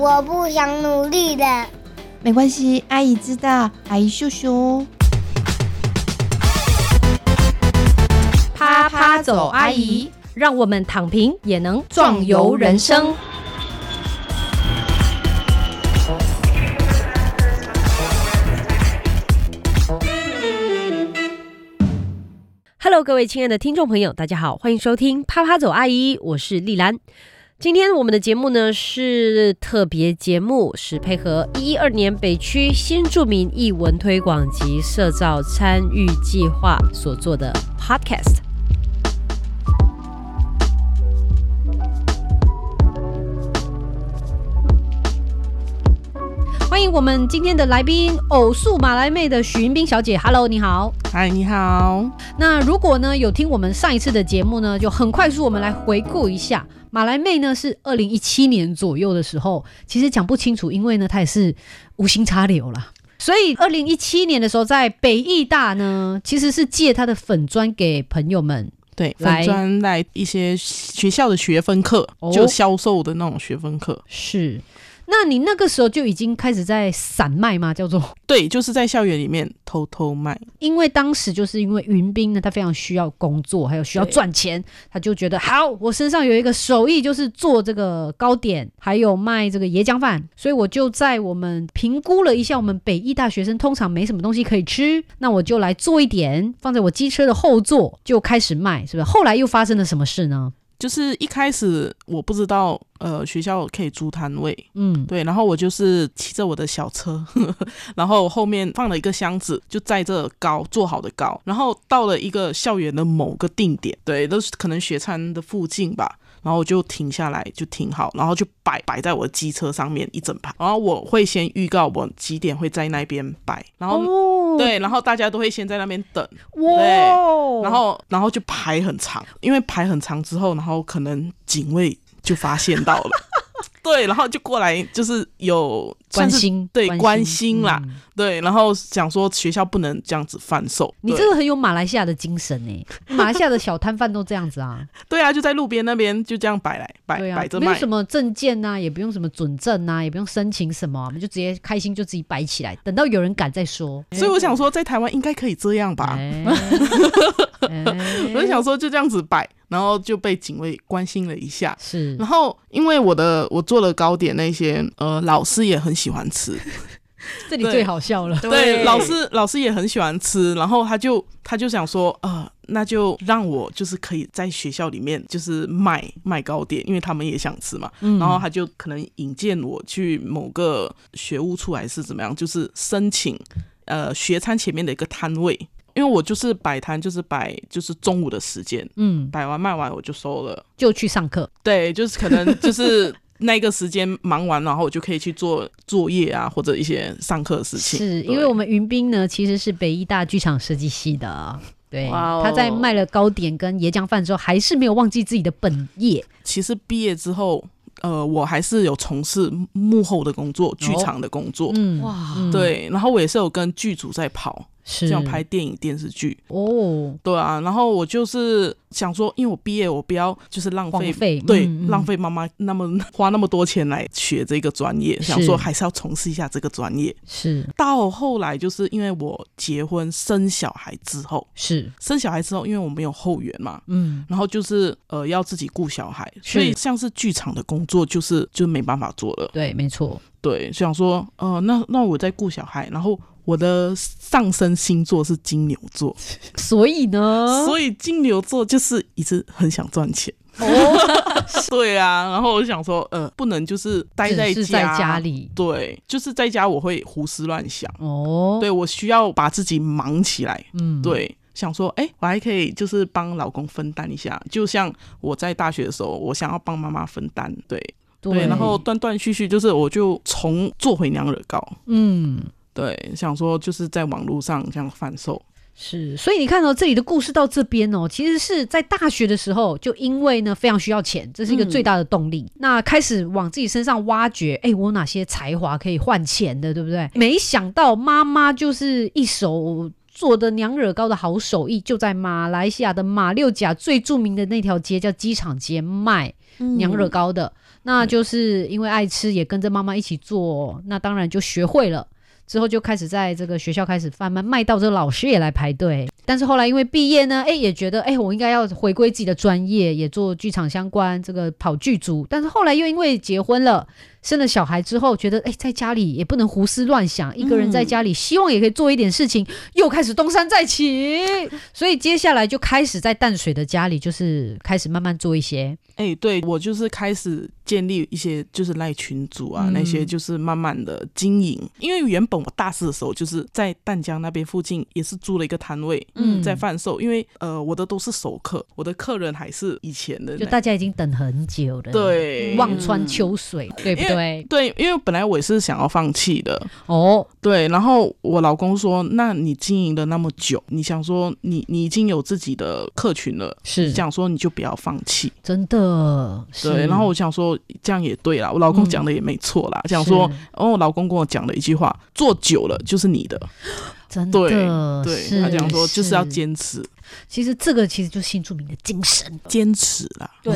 我不想努力的。没关系，阿姨知道，阿姨秀秀。啪啪走，阿姨，让我们躺平也能壮游人生。Hello，各位亲爱的听众朋友，大家好，欢迎收听啪啪走，阿姨，我是丽兰。今天我们的节目呢是特别节目，是配合一二年北区新著名译文推广及社造参与计划所做的 Podcast。欢迎我们今天的来宾，偶数马来妹的许云冰小姐，Hello，你好。嗨，你好。那如果呢有听我们上一次的节目呢，就很快速我们来回顾一下，马来妹呢是二零一七年左右的时候，其实讲不清楚，因为呢她也是无心插柳啦。所以二零一七年的时候，在北艺大呢，其实是借她的粉砖给朋友们，对，来粉专来一些学校的学分课，哦就销售的那种学分课。是。那你那个时候就已经开始在散卖吗？叫做，对，就是在校园里面偷偷卖。因为当时就是因为云斌呢，他非常需要工作，还有需要赚钱，他就觉得好，我身上有一个手艺，就是做这个糕点，还有卖这个椰浆饭，所以我就在我们评估了一下，我们北艺大学生通常没什么东西可以吃，那我就来做一点，放在我机车的后座，就开始卖，是不是？后来又发生了什么事呢？就是一开始我不知道，呃，学校可以租摊位，嗯，对，然后我就是骑着我的小车，呵 呵然后后面放了一个箱子，就载着糕做好的糕，然后到了一个校园的某个定点，对，都是可能学餐的附近吧，然后我就停下来，就停好，然后就摆摆在我的机车上面一整排，然后我会先预告我几点会在那边摆，然后、哦，对，然后大家都会先在那边等，哇，然后然后就排很长，因为排很长之后，然后可能警卫就发现到了。对，然后就过来，就是有关心，对关心啦，嗯对，然后讲说学校不能这样子贩售，你这个很有马来西亚的精神呢，马来西亚的小摊贩都这样子啊。对啊，就在路边那边就这样摆来摆摆，着卖没有什，么证件呐、也不用什么准证呐、也不用申请什么啊，我们就直接开心就自己摆起来，等到有人敢再说。所以我想说，在台湾应该可以这样吧。我就想说就这样子摆，然后就被警卫关心了一下。是然后，因为我的我做的糕点那些，呃，老师也很喜欢吃，对 这里最好笑了。对，老师老师也很喜欢吃，然后他就他就想说，呃，那就让我就是可以在学校里面就是卖卖糕点，因为他们也想吃嘛。嗯然后他就可能引荐我去某个学务处还是怎么样，就是申请呃学餐前面的一个摊位，因为我就是摆摊，就是摆就是中午的时间，嗯，摆完卖完我就收了。就去上课。对，就是可能 就是那个时间忙完，然后我就可以去做作业啊，或者一些上课的事情。是因为我们云斌呢，其实是北医大剧场设计系的。对，他在卖了糕点跟椰浆饭之后，还是没有忘记自己的本业。其实毕业之后，呃，我还是有从事幕后的工作，剧场的工作。嗯，哇嗯，对，然后我也是有跟剧组在跑，是这样拍电影、电视剧。哦，对啊，然后我就是想说，因为我毕业，我不要就是浪费，对，嗯嗯浪费妈妈那么花那么多钱来学这个专业，想说还是要从事一下这个专业。是到后来，就是因为我结婚生小孩之后，是，生小孩之后，因为我没有后援嘛，嗯，然后就是呃要自己顾小孩，所以像是剧场的工作就是就没办法做了。对，没错。对，想说呃那那我在顾小孩，然后我的上升星座是金牛座，所以呢，所以金牛座就是一直很想赚钱。哦，对啊，然后我就想说呃不能就是待在家，在家里。对，就是在家我会胡思乱想，哦，对我需要把自己忙起来。嗯，对，想说，哎、我还可以就是帮老公分担一下，就像我在大学的时候，我想要帮妈妈分担，对。对，然后断断续续，就是我就从做回娘惹糕，嗯。对，想说就是在网络上这样贩售，是，所以你看到、这里的故事到这边哦，其实是在大学的时候，就因为呢非常需要钱，这是一个最大的动力。那开始往自己身上挖掘，哎，我有哪些才华可以换钱的，对不对？没想到妈妈就是一手做的娘惹糕的好手艺，就在马来西亚的马六甲最著名的那条街叫机场街卖。娘惹糕的。那就是因为爱吃，也跟着妈妈一起做，那当然就学会了。之后就开始在这个学校开始贩卖，卖到这个老师也来排队。但是后来因为毕业呢，哎，也觉得哎，我应该要回归自己的专业，也做剧场相关，这个跑剧组。但是后来又因为结婚了。生了小孩之后，觉得哎，在家里也不能胡思乱想，一个人在家里，希望也可以做一点事情，又开始东山再起。所以接下来就开始在淡水的家里，就是开始慢慢做一些。哎，对我就是开始建立一些就是赖群组啊，那些就是慢慢的经营。因为原本我大四的时候就是在淡江那边附近也是租了一个摊位，嗯，在贩售。因为呃，我的都是熟客，我的客人还是以前的，就大家已经等很久了，对，望穿秋水，对不对？对，因为本来我也是想要放弃的哦。对，然后我老公说：“那你经营了那么久，你想说你你已经有自己的客群了，是想说你就不要放弃。”真的，对。然后我想说这样也对啦，我老公讲的也没错啦。讲说，哦，我老公跟我讲了一句话：“做久了就是你的。”真的，对他讲说就是要坚持。其实这个其实就是新著名的精神，坚持啦。对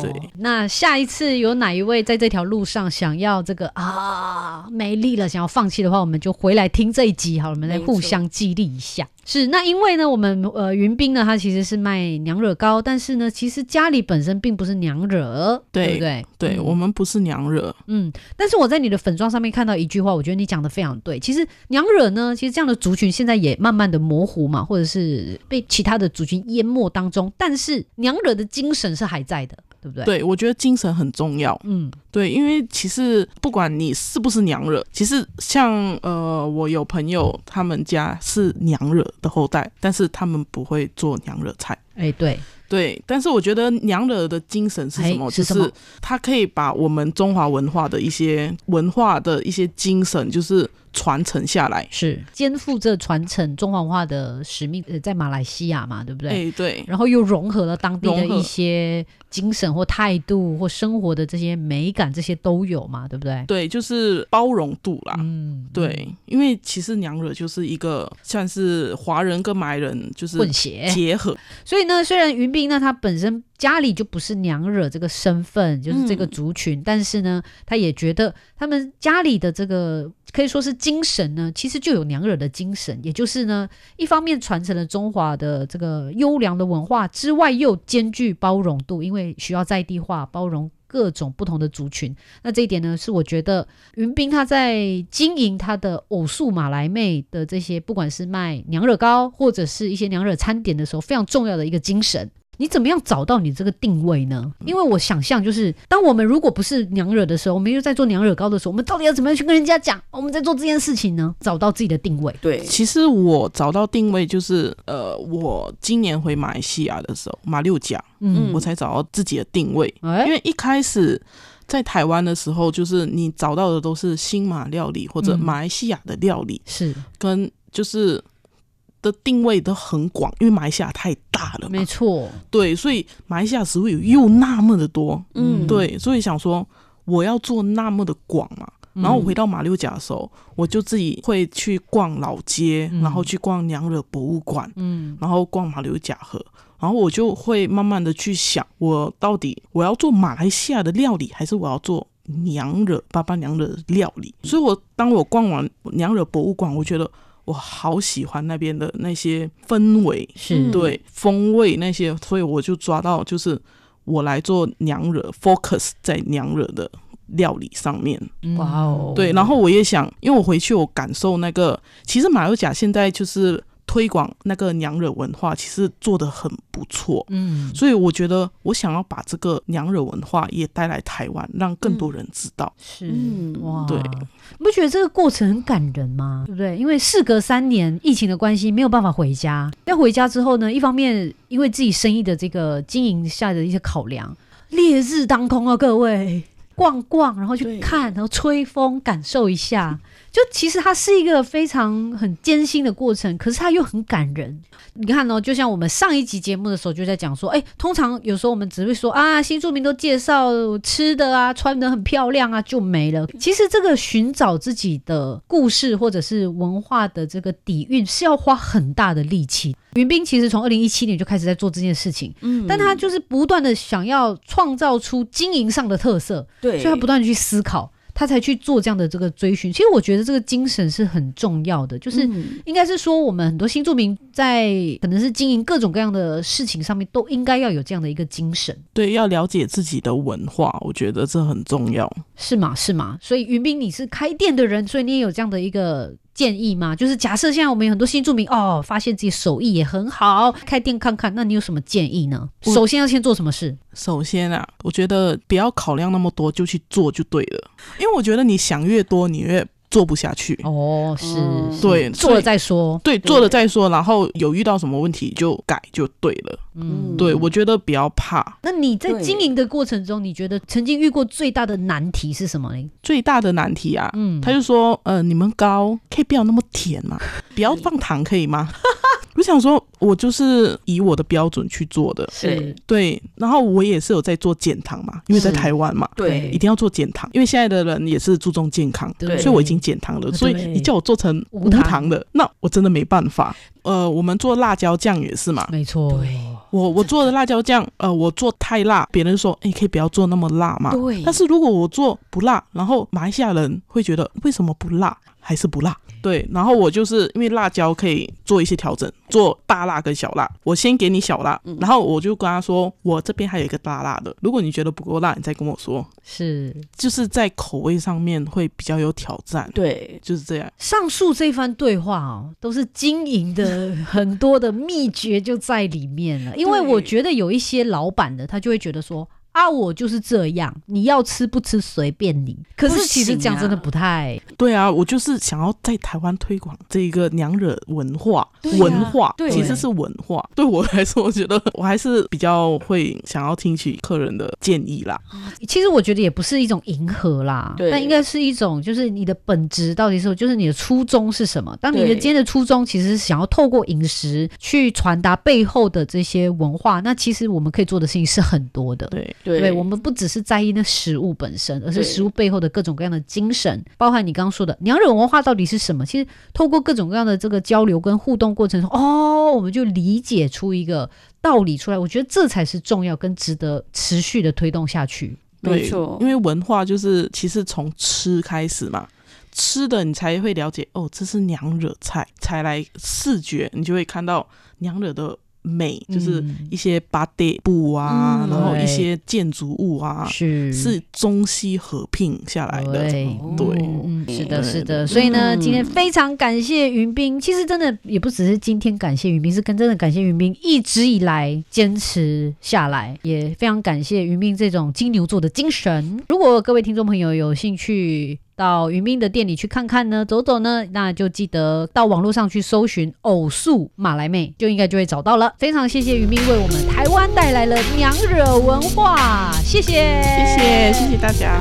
对。那下一次有哪一位在这条路上想要这个啊没力了，想要放弃的话，我们就回来听这一集好，我们来互相激励一下。是那因为呢，我们呃云斌呢，他其实是卖娘惹糕，但是呢，其实家里本身并不是娘惹，对不对？对我们不是娘惹。嗯，但是我在你的粉妆上面看到一句话，我觉得你讲的非常对。其实娘惹呢，其实这样的族群现在也慢慢的模糊嘛，或者是被其他的族群淹没当中，但是娘惹的精神是还在的。对不对？对，我觉得精神很重要。嗯，对，因为其实不管你是不是娘惹，其实像呃，我有朋友他们家是娘惹的后代，但是他们不会做娘惹菜。哎，对对，但是我觉得娘惹的精神是什么？就是他可以把我们中华文化的一些文化的一些精神，就是传承下来，是肩负着传承中华文化的使命。呃，在马来西亚嘛，对不对？哎，对。然后又融合了当地的一些。精神或态度或生活的这些美感，这些都有嘛，对不对？对，就是包容度啦。嗯，对，因为其实娘惹就是一个算是华人跟埋人就是混血结合，所以呢，虽然云斌呢他本身家里就不是娘惹这个身份，就是这个族群，但是呢，他也觉得他们家里的这个。可以说是精神呢，其实就有娘惹的精神，也就是呢，一方面传承了中华的这个优良的文化之外，又兼具包容度，因为需要在地化包容各种不同的族群。那这一点呢，是我觉得云斌他在经营他的偶数马来妹的这些，不管是卖娘惹糕或者是一些娘惹餐点的时候，非常重要的一个精神。你怎么样找到你这个定位呢？因为我想象就是，当我们如果不是娘惹的时候，我们又在做娘惹糕的时候，我们到底要怎么样去跟人家讲我们在做这件事情呢？找到自己的定位。对，其实我找到定位就是，呃，我今年回马来西亚的时候，马六甲，嗯，我才找到自己的定位。因为一开始在台湾的时候，就是你找到的都是新马料理或者马来西亚的料理，是跟就是。的定位都很广，因为马来西亚太大了，没错，对，所以马来西亚食物又那么的多，嗯，对，所以想说我要做那么的广嘛，然后我回到马六甲的时候，我就自己会去逛老街，然后去逛娘惹博物馆，嗯，然后逛马六甲河，然后我就会慢慢的去想，我到底我要做马来西亚的料理，还是我要做娘惹爸爸娘惹料理？所以我当我逛完娘惹博物馆，我觉得。我好喜欢那边的那些氛围，是对风味那些，所以我就抓到，就是我来做娘惹，focus 在娘惹的料理上面。哇哦，对，然后我也想，因为我回去我感受那个，其实马六甲现在就是。推广那个娘惹文化，其实做的很不错，嗯，所以我觉得我想要把这个娘惹文化也带来台湾，让更多人知道。是哇，对，你不觉得这个过程很感人吗？对不对？因为事隔三年，疫情的关系，没有办法回家。要回家之后呢，一方面因为自己生意的这个经营下的一些考量，烈日当空啊，各位逛逛，然后去看，然后吹风，感受一下。就其实它是一个非常很艰辛的过程，可是它又很感人。你看哦，就像我们上一集节目的时候就在讲说，哎，通常有时候我们只会说啊，新住民都介绍吃的啊，穿的很漂亮啊，就没了。其实这个寻找自己的故事或者是文化的这个底蕴是要花很大的力气。云斌其实从二零一七年就开始在做这件事情，嗯但他就是不断的想要创造出经营上的特色，对，所以他不断的去思考，他才去做这样的这个追寻。其实我觉得这个精神是很重要的，就是。嗯应该是说，我们很多新住民在可能是经营各种各样的事情上面，都应该要有这样的一个精神，对，要了解自己的文化，我觉得这很重要。是吗？是吗？所以云斌，你是开店的人，所以你也有这样的一个建议吗？就是假设现在我们有很多新住民哦，发现自己手艺也很好，开店看看，那你有什么建议呢？首先要先做什么事？首先啊，我觉得不要考量那么多，就去做就对了。因为我觉得你想越多，你越做不下去。哦，是，嗯对做了再说。对，做了再说，然后有遇到什么问题就改就对了。嗯，对，我觉得不要怕。那你在经营的过程中，你觉得曾经遇过最大的难题是什么呢？最大的难题啊，嗯，他就说，呃，你们糕可以不要那么甜嘛，不要放糖可以吗？我想说，我就是以我的标准去做的，是对。然后我也是有在做减糖嘛，因为在台湾嘛，对一定要做减糖，因为现在的人也是注重健康，对所以我已经减糖了。所以你叫我做成无无糖糖的，那我真的没办法。呃，我们做辣椒酱也是嘛，没错，我我做的辣椒酱，呃，我做太辣，别人说，哎、可以不要做那么辣嘛。对但是如果我做不辣，然后马来西亚人会觉得为什么不辣，还是不辣？对，然后我就是因为辣椒可以做一些调整，做大辣跟小辣。我先给你小辣，然后我就跟他说，我这边还有一个大辣的，如果你觉得不够辣，你再跟我说。是就是在口味上面会比较有挑战，对，就是这样。上述这番对话哦，都是经营的 很多的秘诀就在里面了。因为我觉得有一些老板的，他就会觉得说。啊，我就是这样，你要吃不吃随便你。可是其实讲真的啊不太对啊，我就是想要在台湾推广这一个娘惹文化，文化对其实是文化。对我来说，我觉得我还是比较会想要听取客人的建议啦。其实我觉得也不是一种迎合啦，对但应该是一种，就是你的本质到底是，就是你的初衷是什么？当你的今天的初衷其实是想要透过饮食去传达背后的这些文化，那其实我们可以做的事情是很多的。对，对对，我们不只是在意那食物本身，而是食物背后的各种各样的精神，包含你刚刚说的娘惹文化到底是什么？其实透过各种各样的这个交流跟互动过程中，哦，我们就理解出一个道理出来。我觉得这才是重要跟值得持续的推动下去。没错，因为文化就是其实从吃开始嘛。吃的你才会了解哦，这是娘惹菜，才来视觉你就会看到娘惹的美，就是嗯。一些八地布啊，嗯然后一些建筑物啊，是。是中西合并下来的。对。对。嗯，是的，是的，所以呢，嗯。今天非常感谢云斌。其实真的也不只是今天感谢云斌，是跟真的感谢云斌一直以来坚持下来，也非常感谢云斌这种金牛座的精神。如果各位听众朋友有兴趣，到云斌的店里去看看呢，走走呢，那就记得到网络上去搜寻“偶数马来妹”，就应该就会找到了。非常谢谢云斌为我们台湾带来了娘惹文化，谢谢，谢谢，谢谢大家。